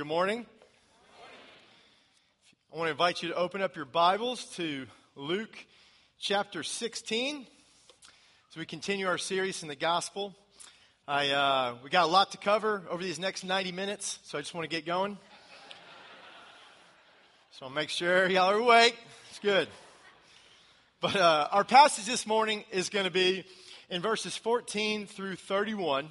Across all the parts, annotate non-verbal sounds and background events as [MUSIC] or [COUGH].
good morning. I want to invite you to open up your Bibles to Luke chapter 16 as we continue our series in the gospel. I, uh, we got a lot to cover over these next 90 minutes, so I just want to get going. [LAUGHS] So I'll make sure y'all are awake. It's good. But uh, our passage this morning is going to be in verses 14 through 31.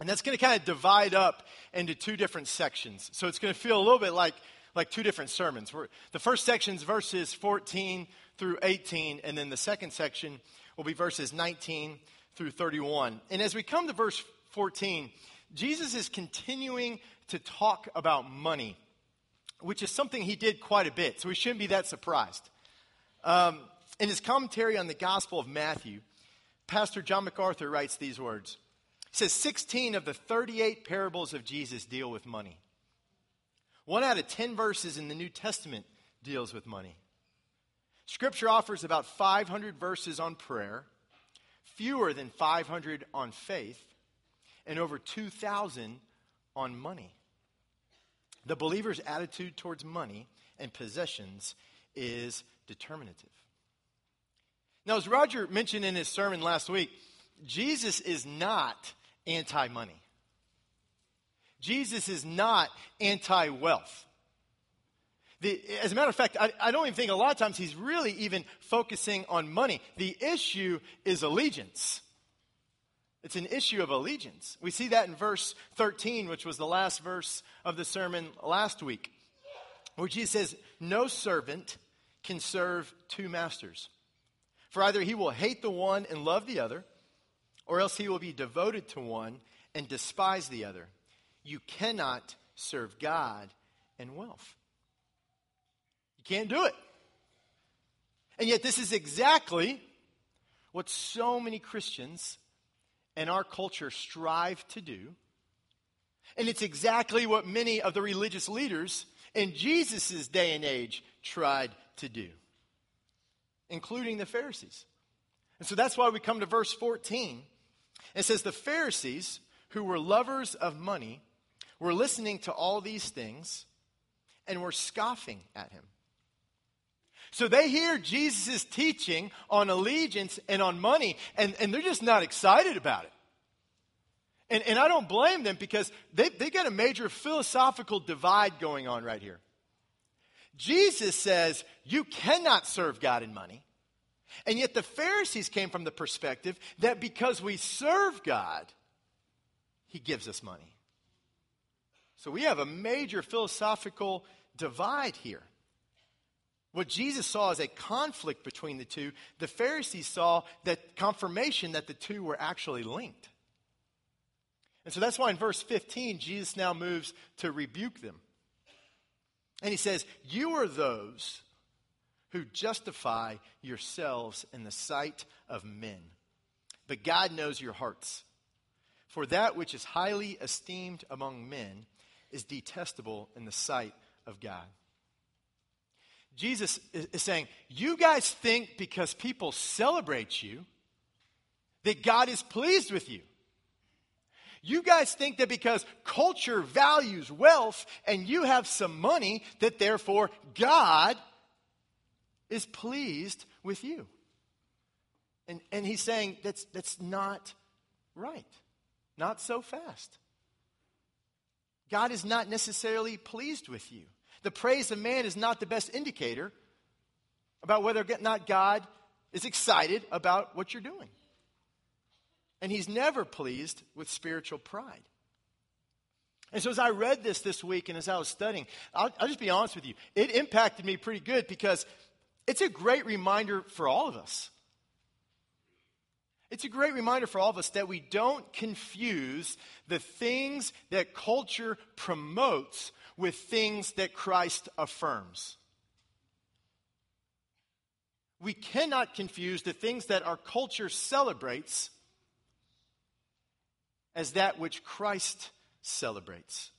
And that's going to kind of divide up into two different sections. So it's going to feel a little bit like, like two different sermons. We're, the first section is verses 14 through 18, and then the second section will be verses 19 through 31. And as we come to verse 14, Jesus is continuing to talk about money, which is something he did quite a bit, so we shouldn't be that surprised. Um, in his commentary on the Gospel of Matthew, Pastor John MacArthur writes these words says 16 of the 38 parables of Jesus deal with money. One out of 10 verses in the New Testament deals with money. Scripture offers about 500 verses on prayer, fewer than 500 on faith, and over 2,000 on money. The believer's attitude towards money and possessions is determinative. Now, as Roger mentioned in his sermon last week, Jesus is not anti money. Jesus is not anti wealth. as a matter of fact, I, I don't even think a lot of times he's really even focusing on money. The issue is allegiance. It's an issue of allegiance. We see that in verse 13, which was the last verse of the sermon last week, where Jesus says, No servant can serve two masters. For either he will hate the one and love the other, or else he will be devoted to one and despise the other. You cannot serve God and wealth. You can't do it. And yet, this is exactly what so many Christians in our culture strive to do. And it's exactly what many of the religious leaders in Jesus' day and age tried to do, including the Pharisees. And so that's why we come to verse 14 it says, The Pharisees, who were lovers of money, were listening to all these things and were scoffing at him. So they hear Jesus' teaching on allegiance and on money, and, and they're just not excited about it. And, and I don't blame them because they, they got a major philosophical divide going on right here. Jesus says you cannot serve God in money. And yet the Pharisees came from the perspective that because we serve God, He gives us money. So we have a major philosophical divide here. What Jesus saw as a conflict between the two, the Pharisees saw that confirmation that the two were actually linked. And so that's why in verse 15, Jesus now moves to rebuke them. And he says, You are those who justify yourselves in the sight of men. But God knows your hearts. For that which is highly esteemed among men is detestable in the sight of God. Jesus is saying, You guys think because people celebrate you that God is pleased with you. You guys think that because culture values wealth and you have some money, that therefore God is pleased with you. And, and he's saying that's, that's not right. Not so fast. God is not necessarily pleased with you. The praise of man is not the best indicator about whether or not God is excited about what you're doing. And he's never pleased with spiritual pride. And so, as I read this this week and as I was studying, I'll, I'll just be honest with you, it impacted me pretty good because it's a great reminder for all of us. It's a great reminder for all of us that we don't confuse the things that culture promotes with things that Christ affirms. We cannot confuse the things that our culture celebrates as that which Christ celebrates.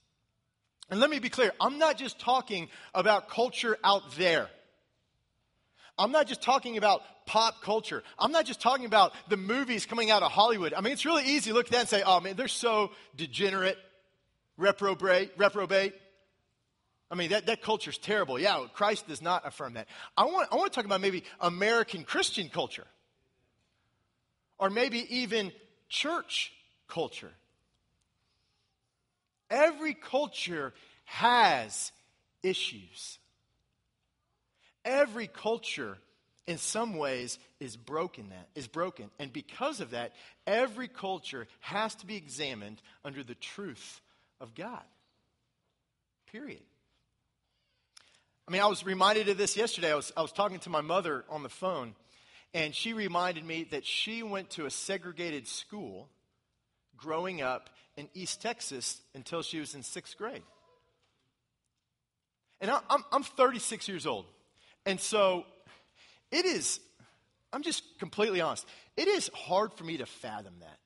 And let me be clear I'm not just talking about culture out there. I'm not just talking about pop culture. I'm not just talking about the movies coming out of Hollywood. I mean, it's really easy to look at that and say, oh man, they're so degenerate, reprobate, reprobate. I mean, that, that culture is terrible. Yeah, Christ does not affirm that. I want, I want to talk about maybe American Christian culture, or maybe even church culture. Every culture has issues. Every culture, in some ways, is broken. That is broken, and because of that, every culture has to be examined under the truth of God. Period. I mean, I was reminded of this yesterday. I was, I was talking to my mother on the phone, and she reminded me that she went to a segregated school growing up in East Texas until she was in sixth grade. And I, I'm, I'm 36 years old. And so it is, I'm just completely honest, it is hard for me to fathom that.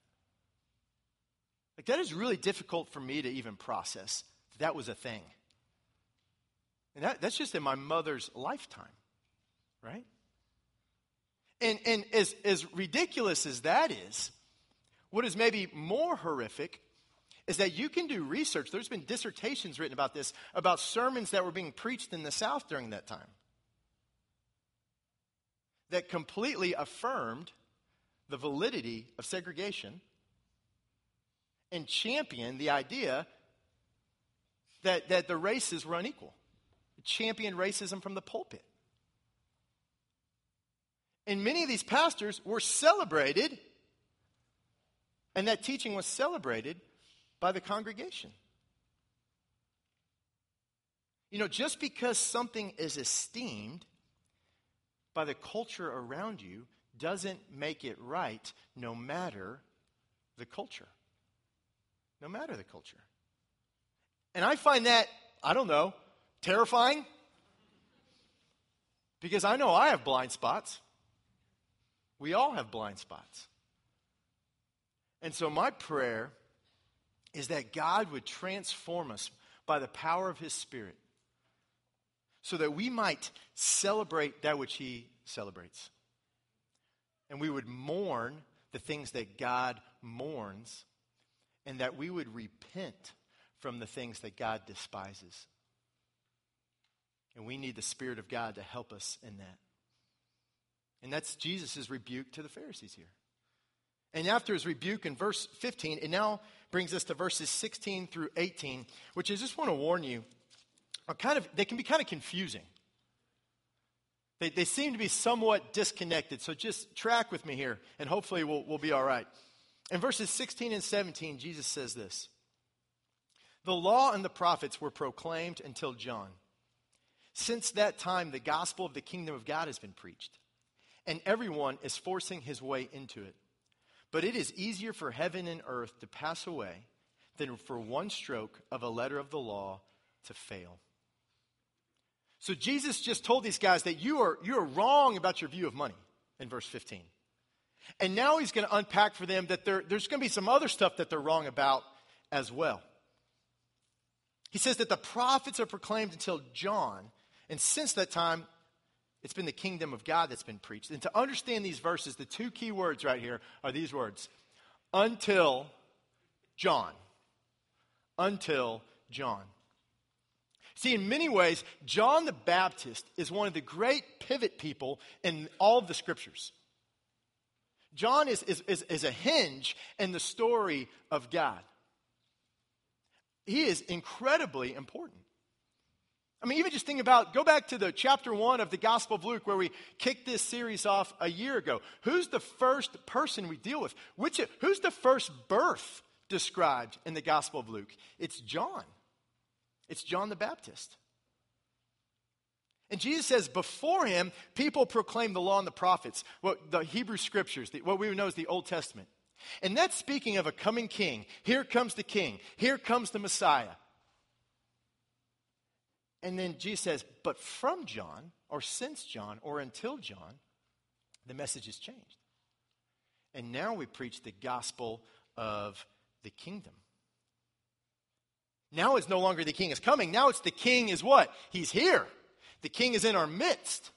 Like, that is really difficult for me to even process that, that was a thing. And that, that's just in my mother's lifetime, right? And, and as, as ridiculous as that is, what is maybe more horrific is that you can do research. There's been dissertations written about this, about sermons that were being preached in the South during that time that completely affirmed the validity of segregation and championed the idea that, that the races were unequal championed racism from the pulpit. And many of these pastors were celebrated, and that teaching was celebrated by the congregation. You know, just because something is esteemed by the culture around you doesn't make it right, no matter the culture. No matter the culture. And I find that, I don't know, Terrifying? Because I know I have blind spots. We all have blind spots. And so, my prayer is that God would transform us by the power of His Spirit so that we might celebrate that which He celebrates. And we would mourn the things that God mourns, and that we would repent from the things that God despises. And we need the Spirit of God to help us in that. And that's Jesus' rebuke to the Pharisees here. And after his rebuke in verse 15, it now brings us to verses 16 through 18, which I just want to warn you are kind of, they can be kind of confusing. They, they seem to be somewhat disconnected. So just track with me here, and hopefully we'll, we'll be all right. In verses 16 and 17, Jesus says this The law and the prophets were proclaimed until John. Since that time, the gospel of the kingdom of God has been preached, and everyone is forcing his way into it. But it is easier for heaven and earth to pass away than for one stroke of a letter of the law to fail. So Jesus just told these guys that you are, you are wrong about your view of money in verse 15. And now he's going to unpack for them that there, there's going to be some other stuff that they're wrong about as well. He says that the prophets are proclaimed until John, and since that time, it's been the kingdom of God that's been preached. And to understand these verses, the two key words right here are these words until John. Until John. See, in many ways, John the Baptist is one of the great pivot people in all of the scriptures. John is, is, is, is a hinge in the story of God. He is incredibly important. I mean, even just think about, go back to the chapter one of the Gospel of Luke where we kicked this series off a year ago. Who's the first person we deal with? Which, who's the first birth described in the Gospel of Luke? It's John. It's John the Baptist. And Jesus says, before him, people proclaim the law and the prophets, what the Hebrew scriptures, the, what we know as the Old Testament. And that's speaking of a coming king. Here comes the king. Here comes the Messiah. And then Jesus says, but from John, or since John, or until John, the message has changed. And now we preach the gospel of the kingdom. Now it's no longer the king is coming. Now it's the king is what? He's here. The king is in our midst.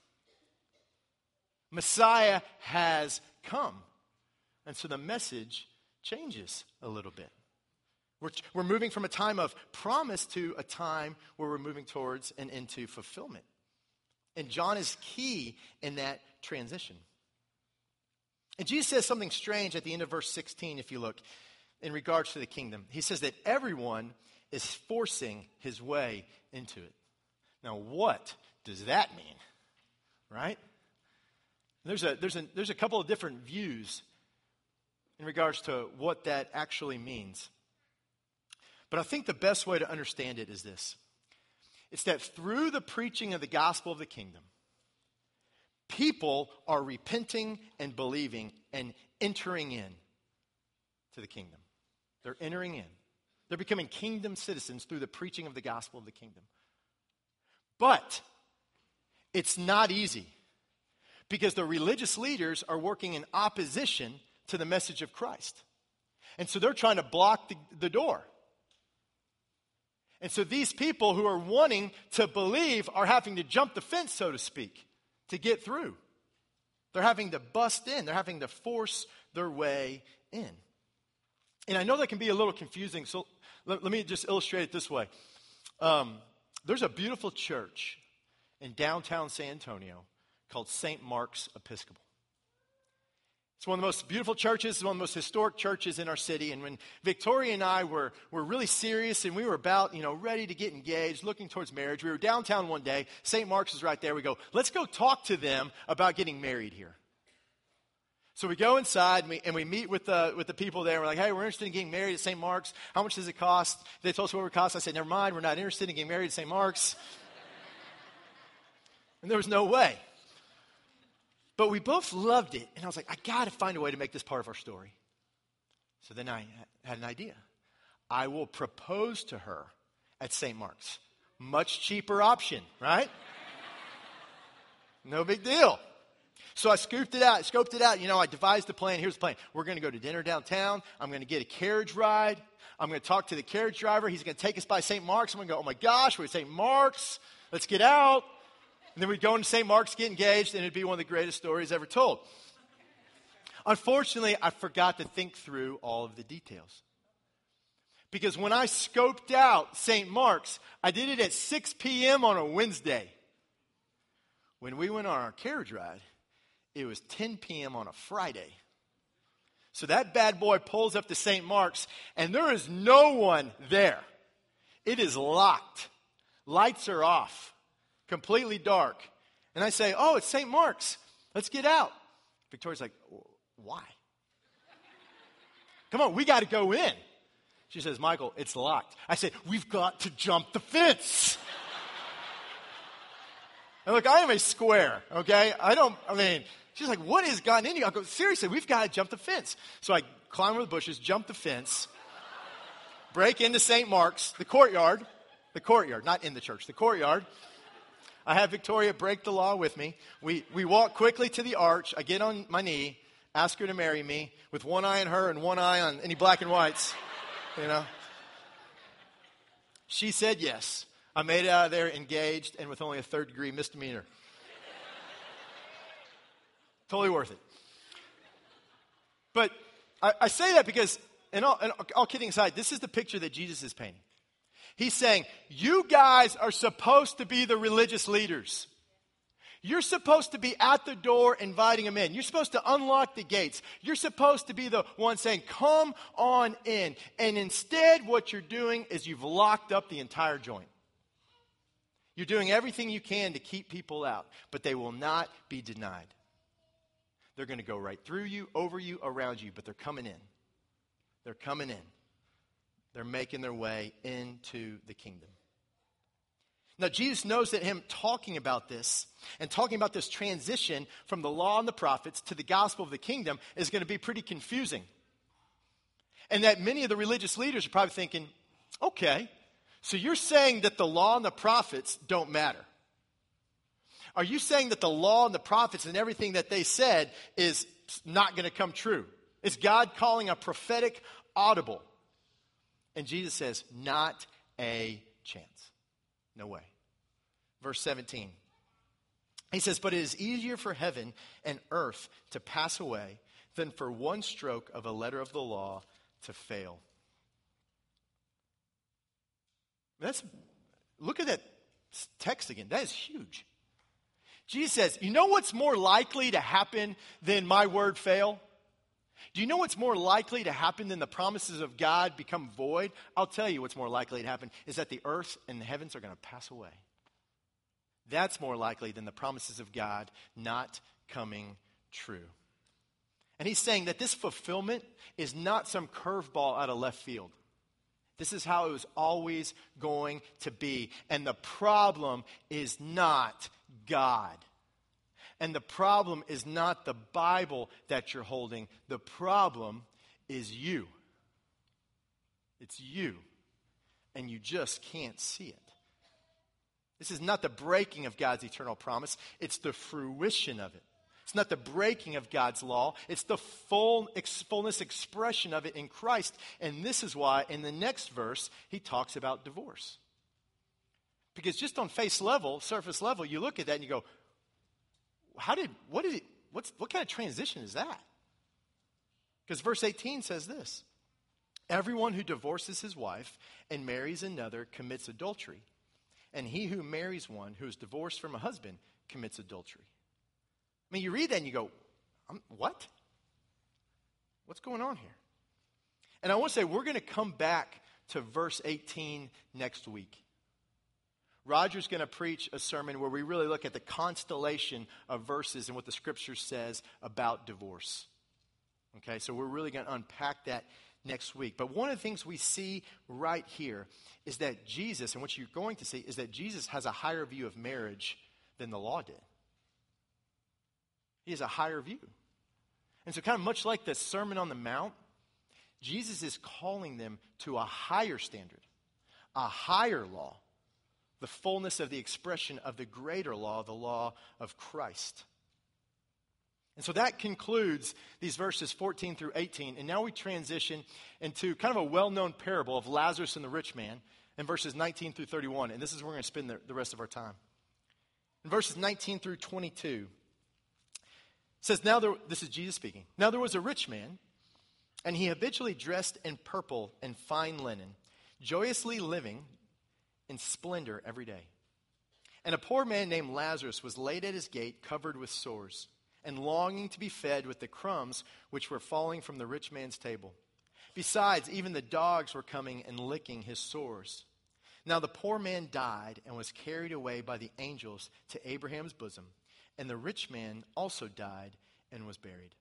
Messiah has come. And so the message changes a little bit. We're, we're moving from a time of promise to a time where we're moving towards and into fulfillment. And John is key in that transition. And Jesus says something strange at the end of verse 16, if you look, in regards to the kingdom. He says that everyone is forcing his way into it. Now, what does that mean? Right? There's a, there's, a, there's a couple of different views in regards to what that actually means. But I think the best way to understand it is this it's that through the preaching of the gospel of the kingdom, people are repenting and believing and entering in to the kingdom. They're entering in. They're becoming kingdom citizens through the preaching of the gospel of the kingdom. But it's not easy because the religious leaders are working in opposition to the message of Christ. And so they're trying to block the, the door. And so these people who are wanting to believe are having to jump the fence, so to speak, to get through. They're having to bust in, they're having to force their way in. And I know that can be a little confusing, so let, let me just illustrate it this way. Um, there's a beautiful church in downtown San Antonio called St. Mark's Episcopal. It's one of the most beautiful churches, it's one of the most historic churches in our city. And when Victoria and I were, were really serious and we were about, you know, ready to get engaged, looking towards marriage, we were downtown one day. St. Mark's is right there. We go, let's go talk to them about getting married here. So we go inside and we, and we meet with the, with the people there. We're like, hey, we're interested in getting married at St. Mark's. How much does it cost? They told us what it would cost. I said, never mind, we're not interested in getting married at St. Mark's. and there was no way. But we both loved it. And I was like, I got to find a way to make this part of our story. So then I had an idea. I will propose to her at St. Mark's. Much cheaper option, right? no big deal. So I scooped it out, scoped it out. You know, I devised the plan. Here's the plan. We're going to go to dinner downtown. I'm going to get a carriage ride. I'm going to talk to the carriage driver. He's going to take us by St. Mark's. I'm going to go, oh my gosh, we're at St. Mark's. Let's get out. And then we'd go into St. Mark's, get engaged, and it'd be one of the greatest stories ever told. Unfortunately, I forgot to think through all of the details. Because when I scoped out St. Mark's, I did it at 6 p.m. on a Wednesday. When we went on our carriage ride, it was 10 p.m. on a Friday. So that bad boy pulls up to St. Mark's, and there is no one there. It is locked. Lights are off completely dark. And I say, Oh, it's St. Mark's. Let's get out. Victoria's like, Why? Come on, we got to go in. She says, Michael, it's locked. I said, We've got to jump the fence. and look, I am a square, okay? I don't, I mean, she's like, What has gotten into you? I go, Seriously, we've got to jump the fence. So I climb over the bushes, jump the fence, break into St. Mark's, the courtyard, the courtyard, not in the church, the courtyard. I have Victoria break the law with me. We, we walk quickly to the arch. I get on my knee, ask her to marry me with one eye on her and one eye on any black and whites, you know. She said yes. I made it out of there engaged and with only a third degree misdemeanor. Totally worth it. But I, I say that because, and all, and all kidding aside, this is the picture that Jesus is painting. He's saying, You guys are supposed to be the religious leaders. You're supposed to be at the door inviting them in. You're supposed to unlock the gates. You're supposed to be the one saying, Come on in. And instead, what you're doing is you've locked up the entire joint. You're doing everything you can to keep people out, but they will not be denied. They're going to go right through you, over you, around you, but they're coming in. They're coming in. They're making their way into the kingdom. Now, Jesus knows that him talking about this and talking about this transition from the law and the prophets to the gospel of the kingdom is going to be pretty confusing. And that many of the religious leaders are probably thinking, okay, so you're saying that the law and the prophets don't matter. Are you saying that the law and the prophets and everything that they said is not going to come true? Is God calling a prophetic audible? And Jesus says, Not a chance. No way. Verse 17. He says, But it is easier for heaven and earth to pass away than for one stroke of a letter of the law to fail. That's, look at that text again. That is huge. Jesus says, You know what's more likely to happen than my word fail? Do you know what's more likely to happen than the promises of God become void? I'll tell you what's more likely to happen is that the earth and the heavens are going to pass away. That's more likely than the promises of God not coming true. And he's saying that this fulfillment is not some curveball out of left field. This is how it was always going to be. And the problem is not God. And the problem is not the Bible that you're holding. The problem is you. It's you. And you just can't see it. This is not the breaking of God's eternal promise, it's the fruition of it. It's not the breaking of God's law, it's the full, fullness expression of it in Christ. And this is why in the next verse, he talks about divorce. Because just on face level, surface level, you look at that and you go, how did, what did it, what's, what kind of transition is that? Because verse 18 says this Everyone who divorces his wife and marries another commits adultery, and he who marries one who is divorced from a husband commits adultery. I mean, you read that and you go, um, what? What's going on here? And I want to say, we're going to come back to verse 18 next week. Roger's going to preach a sermon where we really look at the constellation of verses and what the scripture says about divorce. Okay, so we're really going to unpack that next week. But one of the things we see right here is that Jesus, and what you're going to see, is that Jesus has a higher view of marriage than the law did. He has a higher view. And so, kind of much like the Sermon on the Mount, Jesus is calling them to a higher standard, a higher law, the fullness of the expression of the greater law, the law of Christ. And so that concludes these verses 14 through 18. And now we transition into kind of a well known parable of Lazarus and the rich man in verses 19 through 31. And this is where we're going to spend the, the rest of our time. In verses 19 through 22, says, Now there, this is Jesus speaking. Now there was a rich man, and he habitually dressed in purple and fine linen, joyously living in splendor every day. And a poor man named Lazarus was laid at his gate, covered with sores, and longing to be fed with the crumbs which were falling from the rich man's table. Besides, even the dogs were coming and licking his sores. Now the poor man died and was carried away by the angels to Abraham's bosom and the rich man also died and was buried.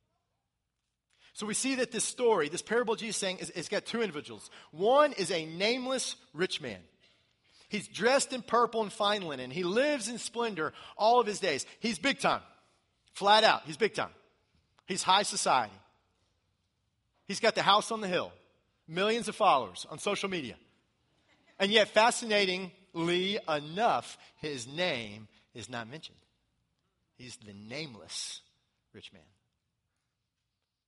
So we see that this story, this parable Jesus saying, is, it's got two individuals. One is a nameless rich man. He's dressed in purple and fine linen. He lives in splendor all of his days. He's big time. Flat out, he's big time. He's high society. He's got the house on the hill, millions of followers on social media. And yet, fascinatingly enough, his name is not mentioned. He's the nameless rich man.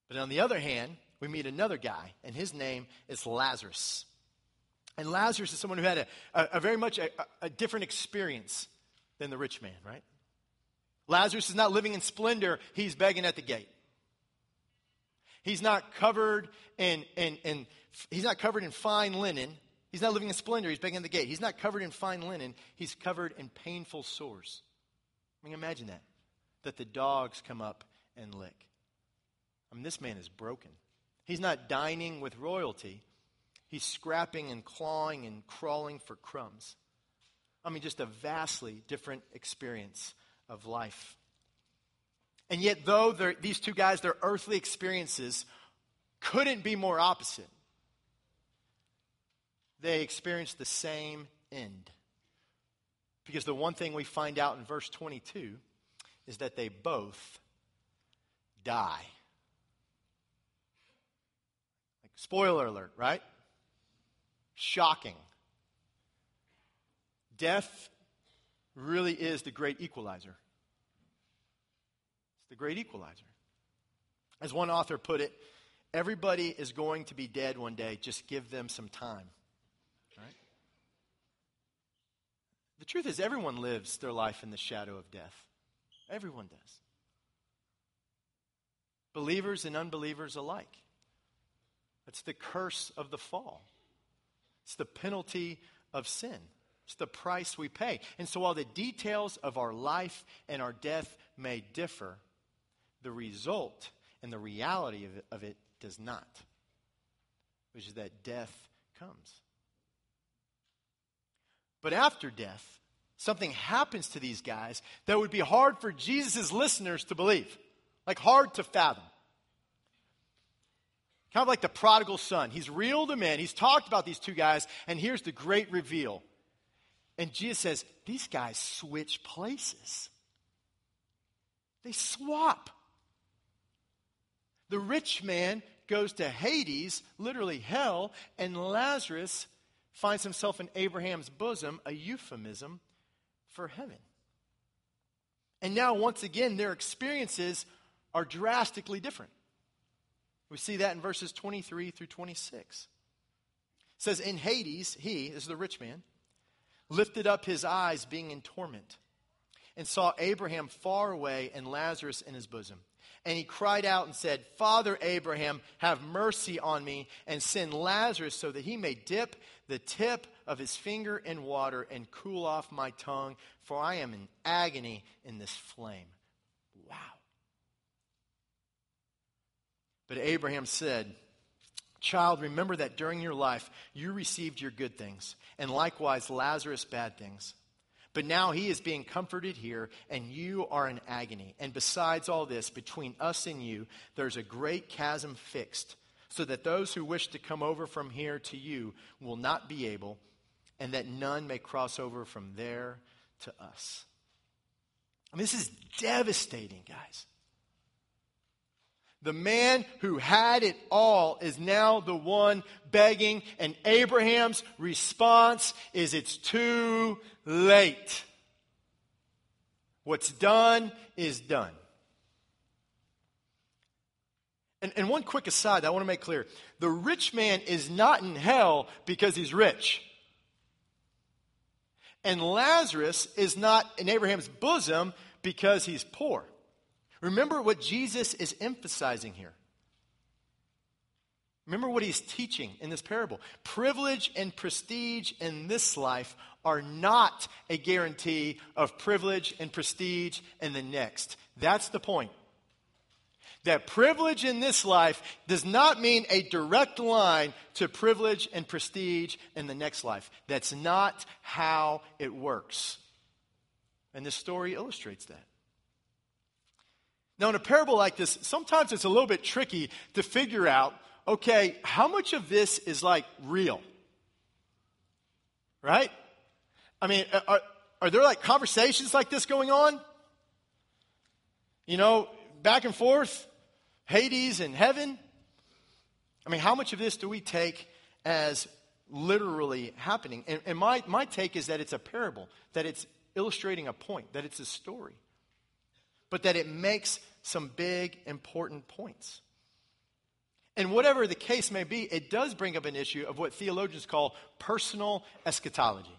But on the other hand, we meet another guy, and his name is Lazarus. And Lazarus is someone who had a, a, a very much a, a different experience than the rich man, right? Lazarus is not living in splendor, he's begging at the gate. He's not covered in, in, in, he's not covered in fine linen. He's not living in splendor, he's begging at the gate. He's not covered in fine linen, he's covered in painful sores. I mean, imagine that that the dogs come up and lick. I mean, this man is broken. He's not dining with royalty, he's scrapping and clawing and crawling for crumbs. I mean, just a vastly different experience of life. And yet, though these two guys, their earthly experiences couldn't be more opposite, they experienced the same end. Because the one thing we find out in verse 22 is that they both die. Like, spoiler alert, right? Shocking. Death really is the great equalizer. It's the great equalizer. As one author put it, everybody is going to be dead one day, just give them some time. Right? The truth is, everyone lives their life in the shadow of death. Everyone does. Believers and unbelievers alike. It's the curse of the fall. It's the penalty of sin. It's the price we pay. And so while the details of our life and our death may differ, the result and the reality of it, of it does not, which is that death comes. But after death, something happens to these guys that would be hard for Jesus' listeners to believe, like hard to fathom. Kind of like the prodigal son. He's reeled them in. He's talked about these two guys, and here's the great reveal. And Jesus says, These guys switch places. They swap. The rich man goes to Hades, literally hell, and Lazarus finds himself in Abraham's bosom, a euphemism for heaven. And now, once again, their experiences are drastically different. We see that in verses 23 through 26. It says, In Hades, he, is the rich man, lifted up his eyes, being in torment, and saw Abraham far away and Lazarus in his bosom. And he cried out and said, Father Abraham, have mercy on me, and send Lazarus so that he may dip the tip of his finger in water and cool off my tongue, for I am in agony in this flame. But Abraham said, Child, remember that during your life you received your good things, and likewise Lazarus bad things. But now he is being comforted here, and you are in agony. And besides all this, between us and you, there's a great chasm fixed, so that those who wish to come over from here to you will not be able, and that none may cross over from there to us. This is devastating, guys. The man who had it all is now the one begging, and Abraham's response is it's too late. What's done is done. And, and one quick aside I want to make clear the rich man is not in hell because he's rich. And Lazarus is not in Abraham's bosom because he's poor. Remember what Jesus is emphasizing here. Remember what he's teaching in this parable. Privilege and prestige in this life are not a guarantee of privilege and prestige in the next. That's the point. That privilege in this life does not mean a direct line to privilege and prestige in the next life. That's not how it works. And this story illustrates that. Now, in a parable like this, sometimes it's a little bit tricky to figure out okay, how much of this is like real? Right? I mean, are, are there like conversations like this going on? You know, back and forth, Hades and heaven? I mean, how much of this do we take as literally happening? And, and my, my take is that it's a parable, that it's illustrating a point, that it's a story but that it makes some big, important points. And whatever the case may be, it does bring up an issue of what theologians call personal eschatology.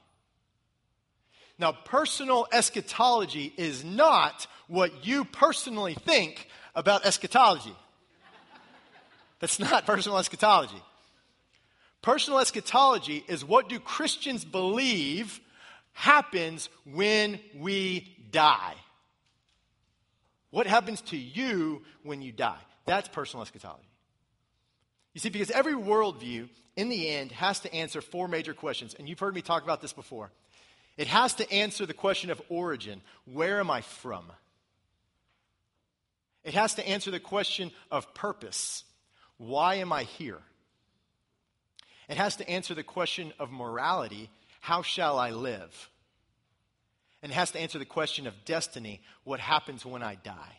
Now, personal eschatology is not what you personally think about eschatology. That's not personal eschatology. Personal eschatology is what do Christians believe happens when we die. What happens to you when you die? That's personal eschatology. You see, because every worldview, in the end, has to answer four major questions. And you've heard me talk about this before. It has to answer the question of origin where am I from? It has to answer the question of purpose why am I here? It has to answer the question of morality how shall I live? And has to answer the question of destiny what happens when I die?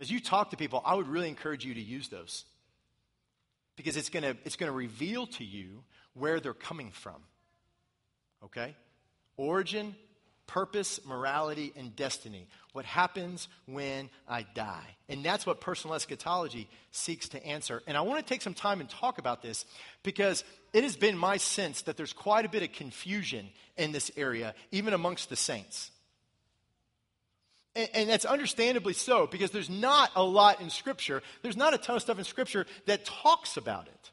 As you talk to people, I would really encourage you to use those because it's going to it's going to reveal to you where they're coming from. Okay? Origin, purpose, morality, and destiny. What happens when I die? And that's what personal eschatology seeks to answer. And I want to take some time and talk about this because it has been my sense that there's quite a bit of confusion in this area, even amongst the saints. And, and that's understandably so because there's not a lot in Scripture. There's not a ton of stuff in Scripture that talks about it.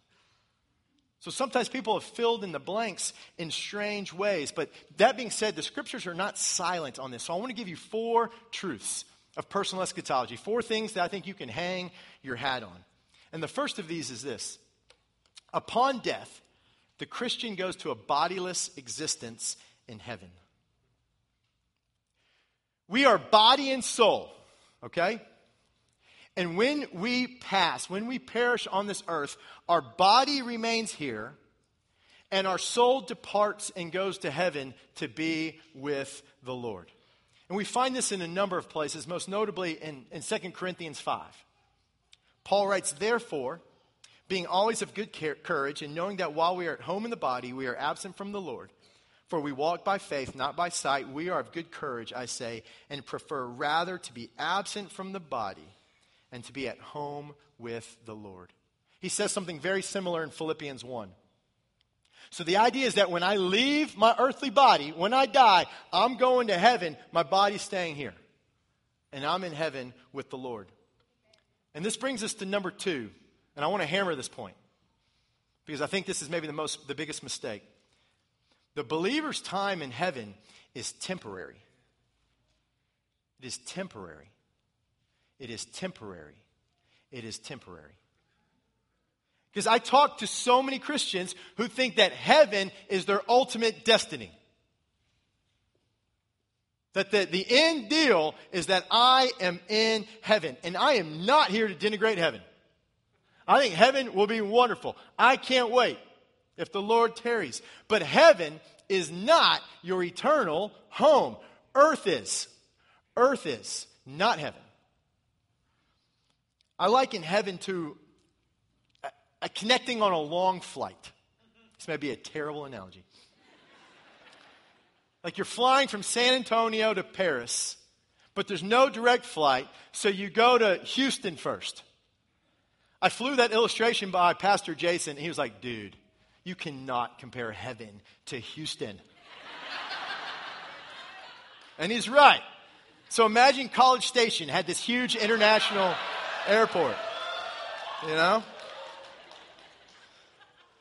So sometimes people have filled in the blanks in strange ways. But that being said, the scriptures are not silent on this. So I want to give you four truths of personal eschatology, four things that I think you can hang your hat on. And the first of these is this Upon death, the Christian goes to a bodiless existence in heaven. We are body and soul, okay? And when we pass, when we perish on this earth, our body remains here and our soul departs and goes to heaven to be with the Lord. And we find this in a number of places, most notably in, in 2 Corinthians 5. Paul writes, Therefore, being always of good courage, and knowing that while we are at home in the body, we are absent from the Lord. For we walk by faith, not by sight. We are of good courage, I say, and prefer rather to be absent from the body and to be at home with the Lord. He says something very similar in Philippians 1. So the idea is that when I leave my earthly body, when I die, I'm going to heaven, my body's staying here. And I'm in heaven with the Lord. And this brings us to number two. And I want to hammer this point because I think this is maybe the most the biggest mistake. The believer's time in heaven is temporary. It is temporary. It is temporary. It is temporary. Because I talk to so many Christians who think that heaven is their ultimate destiny. That the, the end deal is that I am in heaven. And I am not here to denigrate heaven. I think heaven will be wonderful. I can't wait if the Lord tarries. But heaven is not your eternal home. Earth is. Earth is, not heaven. I liken heaven to a, a connecting on a long flight. This may be a terrible analogy. Like you're flying from San Antonio to Paris, but there's no direct flight, so you go to Houston first. I flew that illustration by Pastor Jason, and he was like, dude, you cannot compare heaven to Houston. and he's right. So imagine College Station had this huge international airport. You know?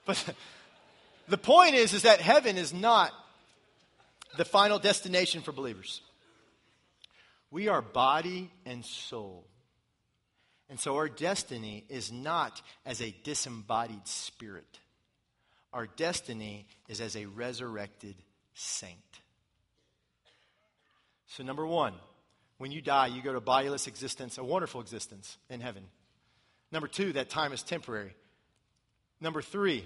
But [LAUGHS] the point is, is that heaven is not the final destination for believers. We are body and soul. And so our destiny is not as a disembodied spirit. Our destiny is as a resurrected saint. So, number one, when you die, you go to bodiless existence, a wonderful existence in heaven. Number two, that time is temporary. Number three,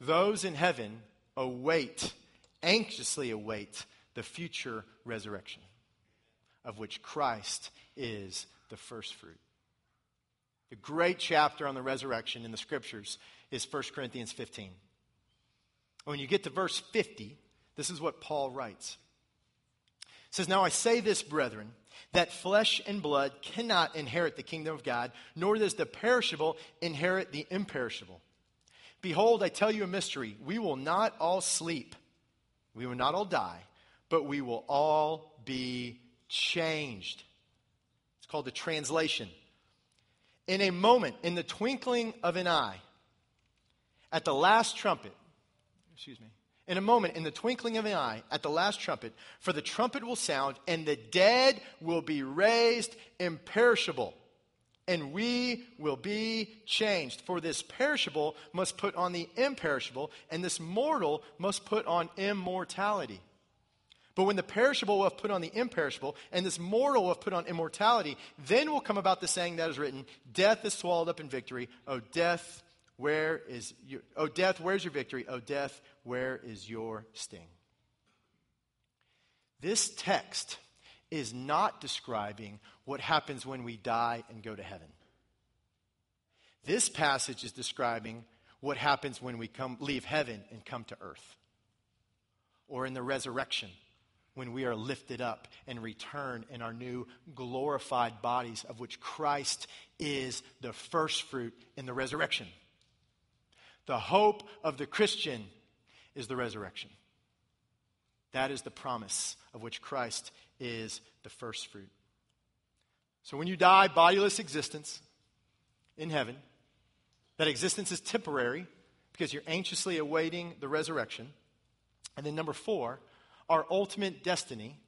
those in heaven await, anxiously await, the future resurrection, of which Christ is the first fruit. The great chapter on the resurrection in the scriptures is 1 Corinthians 15. When you get to verse 50, this is what Paul writes. Says, Now I say this, brethren, that flesh and blood cannot inherit the kingdom of God, nor does the perishable inherit the imperishable. Behold, I tell you a mystery. We will not all sleep, we will not all die, but we will all be changed. It's called the translation in a moment, in the twinkling of an eye, at the last trumpet, excuse me, in a moment, in the twinkling of an eye, at the last trumpet, for the trumpet will sound, and the dead will be raised imperishable, and we will be changed. For this perishable must put on the imperishable, and this mortal must put on immortality. But when the perishable will have put on the imperishable, and this mortal will have put on immortality, then will come about the saying that is written, Death is swallowed up in victory. O death, where is your, O death, where's your victory? O death, where is your sting? This text is not describing what happens when we die and go to heaven. This passage is describing what happens when we come, leave heaven and come to earth, or in the resurrection when we are lifted up and return in our new glorified bodies, of which Christ is the first fruit in the resurrection. The hope of the Christian is the resurrection. That is the promise of which Christ is the first fruit. So when you die, bodiless existence in heaven, that existence is temporary, because you're anxiously awaiting the resurrection. And then number four, our ultimate destiny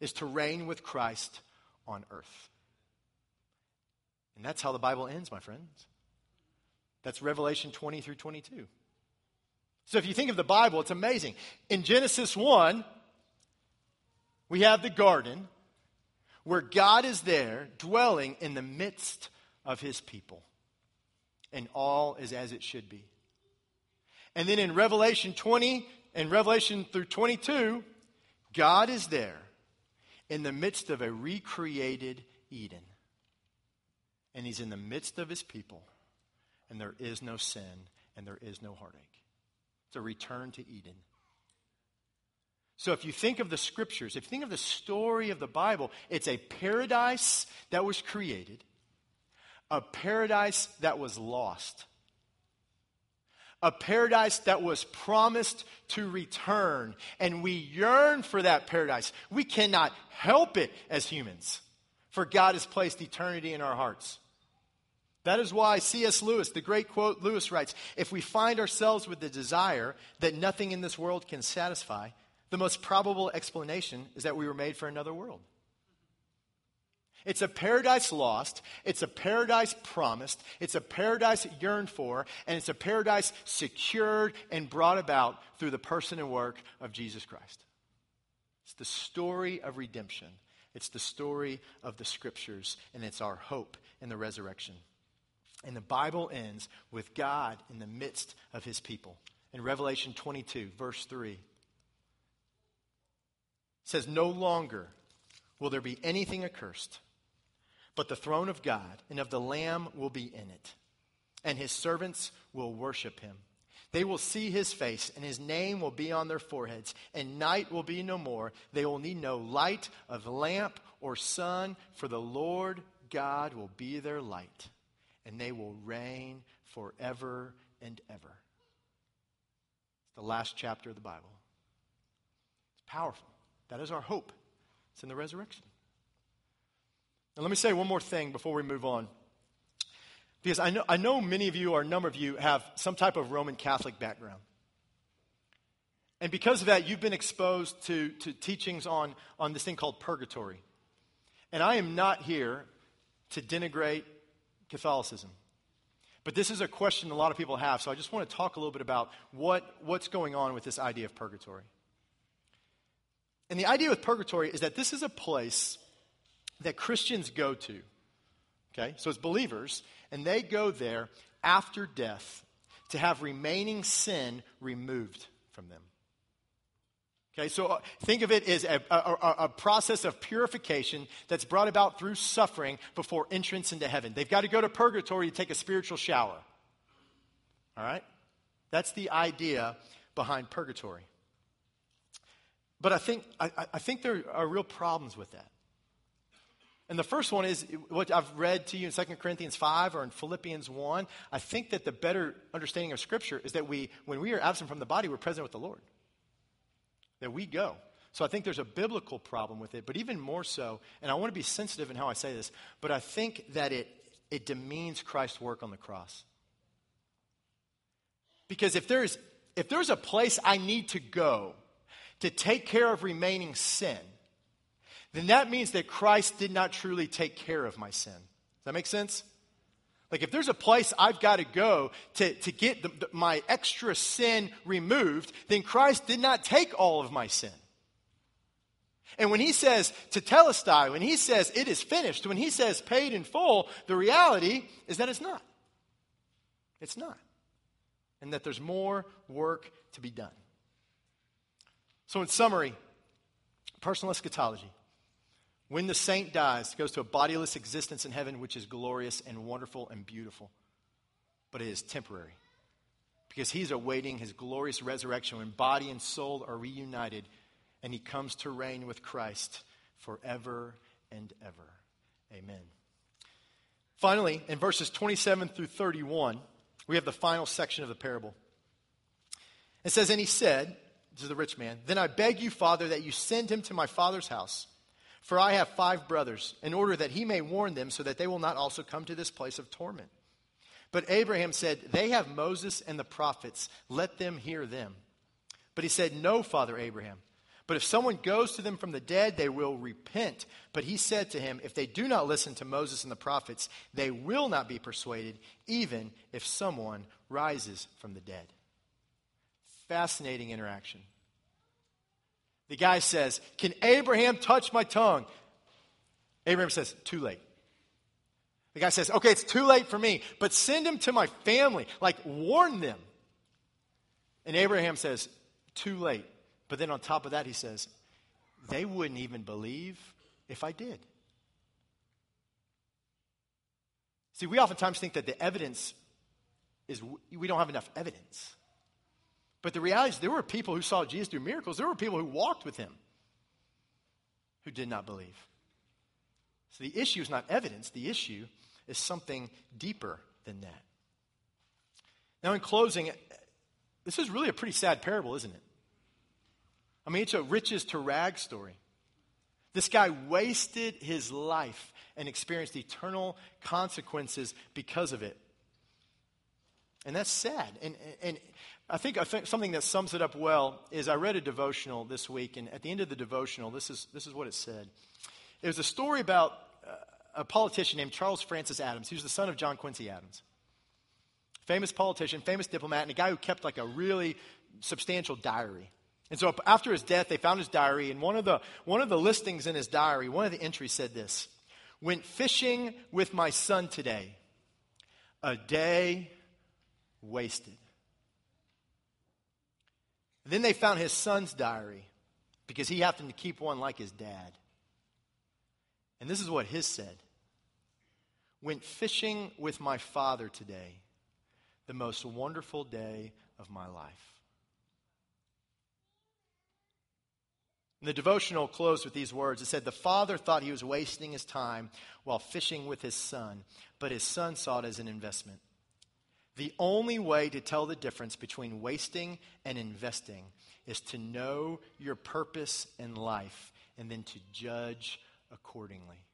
is to reign with Christ on earth. And that's how the Bible ends, my friends. That's Revelation 20 through 22. So if you think of the Bible, it's amazing. In Genesis 1, we have the garden where God is there dwelling in the midst of his people. And all is as it should be. And then in Revelation 20 and Revelation through 22, God is there in the midst of a recreated Eden. And he's in the midst of his people. And there is no sin and there is no heartache. It's a return to Eden. So if you think of the scriptures, if you think of the story of the Bible, it's a paradise that was created, a paradise that was lost, a paradise that was promised to return. And we yearn for that paradise. We cannot help it as humans, for God has placed eternity in our hearts. That is why C.S. Lewis, the great quote Lewis writes If we find ourselves with the desire that nothing in this world can satisfy, the most probable explanation is that we were made for another world. It's a paradise lost, it's a paradise promised, it's a paradise yearned for, and it's a paradise secured and brought about through the person and work of Jesus Christ. It's the story of redemption, it's the story of the scriptures, and it's our hope in the resurrection. And the Bible ends with God in the midst of his people. In Revelation 22, verse 3, it says, No longer will there be anything accursed, but the throne of God and of the Lamb will be in it, and his servants will worship him. They will see his face, and his name will be on their foreheads, and night will be no more. They will need no light of lamp or sun, for the Lord God will be their light and they will reign forever and ever. It's the last chapter of the Bible. It's powerful. That is our hope. It's in the resurrection. Now, let me say one more thing before we move on. Because I know, I know many of you, or a number of you, have some type of Roman Catholic background. And because of that, you've been exposed to, to teachings on, on this thing called purgatory. And I am not here to denigrate Catholicism. But this is a question a lot of people have, so I just want to talk a little bit about what, what's going on with this idea of purgatory. And the idea with purgatory is that this is a place that Christians go to. Okay? So it's believers, and they go there after death to have remaining sin removed from them. Okay, so uh, think of it as a, a, a, process of purification that's brought about through suffering before entrance into heaven. They've got to go to purgatory to take a spiritual shower. All right? That's the idea behind purgatory. But I think, I, I think there are real problems with that. And the first one is what I've read to you in 2 Corinthians 5 or in Philippians 1. I think that the better understanding of Scripture is that we, when we are absent from the body, we're present with the Lord that we go. So I think there's a biblical problem with it, but even more so, and I want to be sensitive in how I say this, but I think that it, it demeans Christ's work on the cross. Because if there's, if there's a place I need to go to take care of remaining sin, then that means that Christ did not truly take care of my sin. Does that make sense? Like, if there's a place I've got to go to, to get the, the, my extra sin removed, then Christ did not take all of my sin. And when he says tetelestai, when he says it is finished, when he says paid in full, the reality is that it's not. It's not. And that there's more work to be done. So, in summary, personal eschatology. When the saint dies, goes to a bodiless existence in heaven, which is glorious and wonderful and beautiful. But it is temporary. Because he's awaiting his glorious resurrection when body and soul are reunited and he comes to reign with Christ forever and ever. Amen. Finally, in verses 27 through 31, we have the final section of the parable. It says, And he said, to the rich man, Then I beg you, Father, that you send him to my father's house for I have five brothers, in order that he may warn them, so that they will not also come to this place of torment. But Abraham said, They have Moses and the prophets. Let them hear them. But he said, No, Father Abraham. But if someone goes to them from the dead, they will repent. But he said to him, If they do not listen to Moses and the prophets, they will not be persuaded, even if someone rises from the dead. Fascinating interaction. The guy says, Can Abraham touch my tongue? Abraham says, Too late. The guy says, Okay, it's too late for me, but send him to my family. Like, warn them. And Abraham says, Too late. But then on top of that, he says, They wouldn't even believe if I did. See, we oftentimes think that the evidence is we don't have enough evidence. But the reality is, there were people who saw Jesus do miracles, there were people who walked with him who did not believe. So the issue is not evidence, the issue is something deeper than that. Now, in closing, this is really a pretty sad parable, isn't it? I mean, it's a riches to rags story. This guy wasted his life and experienced eternal consequences because of it. And that's sad. And, and I think, I think something that sums it up well is I read a devotional this week, and at the end of the devotional, this is, this is what it said. It was a story about uh, a politician named Charles Francis Adams. Was the son of John Quincy Adams. Famous politician, famous diplomat, and a guy who kept like a really substantial diary. And so after his death, they found his diary, and one of the, one of the listings in his diary, one of the entries said this Went fishing with my son today. A day wasted. Then they found his son's diary because he happened to keep one like his dad. And this is what his said Went fishing with my father today, the most wonderful day of my life. And the devotional closed with these words. It said, The father thought he was wasting his time while fishing with his son, but his son saw it as an investment. The only way to tell the difference between wasting and investing is to know your purpose in life and then to judge accordingly.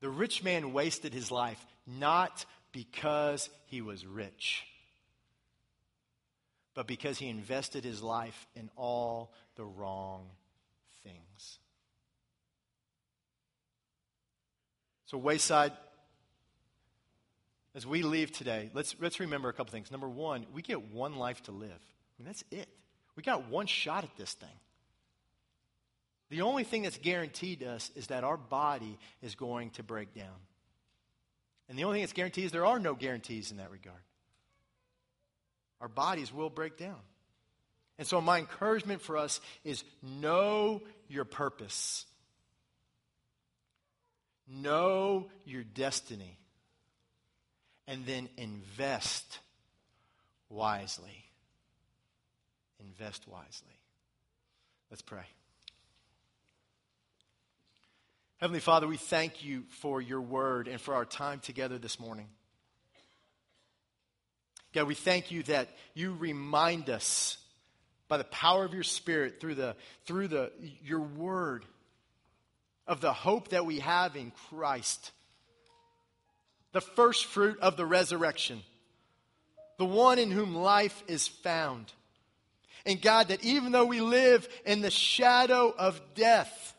The rich man wasted his life not because he was rich, but because he invested his life in all the wrong things. So, Wayside, as we leave today, let's, let's remember a couple things. Number one, we get one life to live. I mean, that's it. We got one shot at this thing. The only thing that's guaranteed to us is that our body is going to break down. And the only thing that's guaranteed is there are no guarantees in that regard. Our bodies will break down. And so, my encouragement for us is know your purpose, know your destiny, and then invest wisely. Invest wisely. Let's pray. Heavenly Father, we thank you for your word and for our time together this morning. God, we thank you that you remind us by the power of your spirit through the through the your word of the hope that we have in Christ. The first fruit of the resurrection. The one in whom life is found. And God, that even though we live in the shadow of death,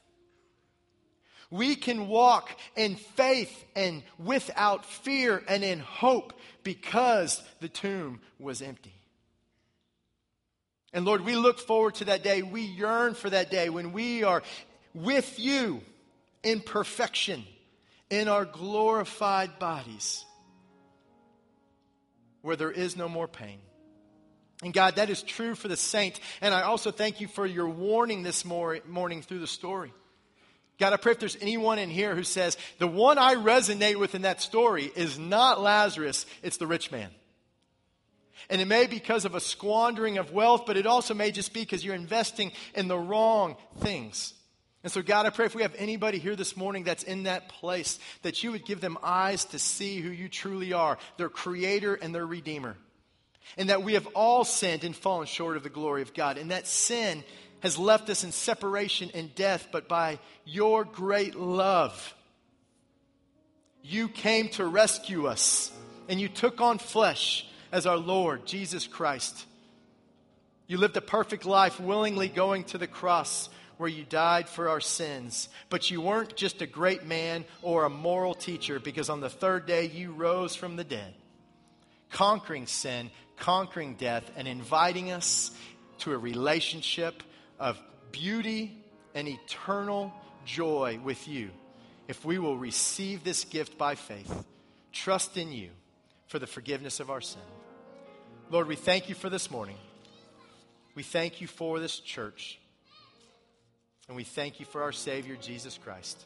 we can walk in faith and without fear and in hope because the tomb was empty. And Lord, we look forward to that day. We yearn for that day when we are with you in perfection in our glorified bodies where there is no more pain. And God, that is true for the saint. And I also thank you for your warning this morning through the story. God, I pray if there's anyone in here who says, the one I resonate with in that story is not Lazarus, it's the rich man. And it may be because of a squandering of wealth, but it also may just be because you're investing in the wrong things. And so, God, I pray if we have anybody here this morning that's in that place, that you would give them eyes to see who you truly are, their creator and their redeemer. And that we have all sinned and fallen short of the glory of God. And that sin has left us in separation and death, but by your great love, You came to rescue us, and you took on flesh as our Lord, Jesus Christ. You lived a perfect life, willingly going to the cross where you died for our sins. But you weren't just a great man or a moral teacher, because on the third day you rose from the dead, conquering sin, conquering death, and inviting us to a relationship of beauty and eternal joy with you if we will receive this gift by faith, trust in you for the forgiveness of our sin. Lord, we thank you for this morning. We thank you for this church. And we thank you for our Savior, Jesus Christ.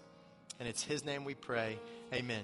And it's His name we pray. Amen.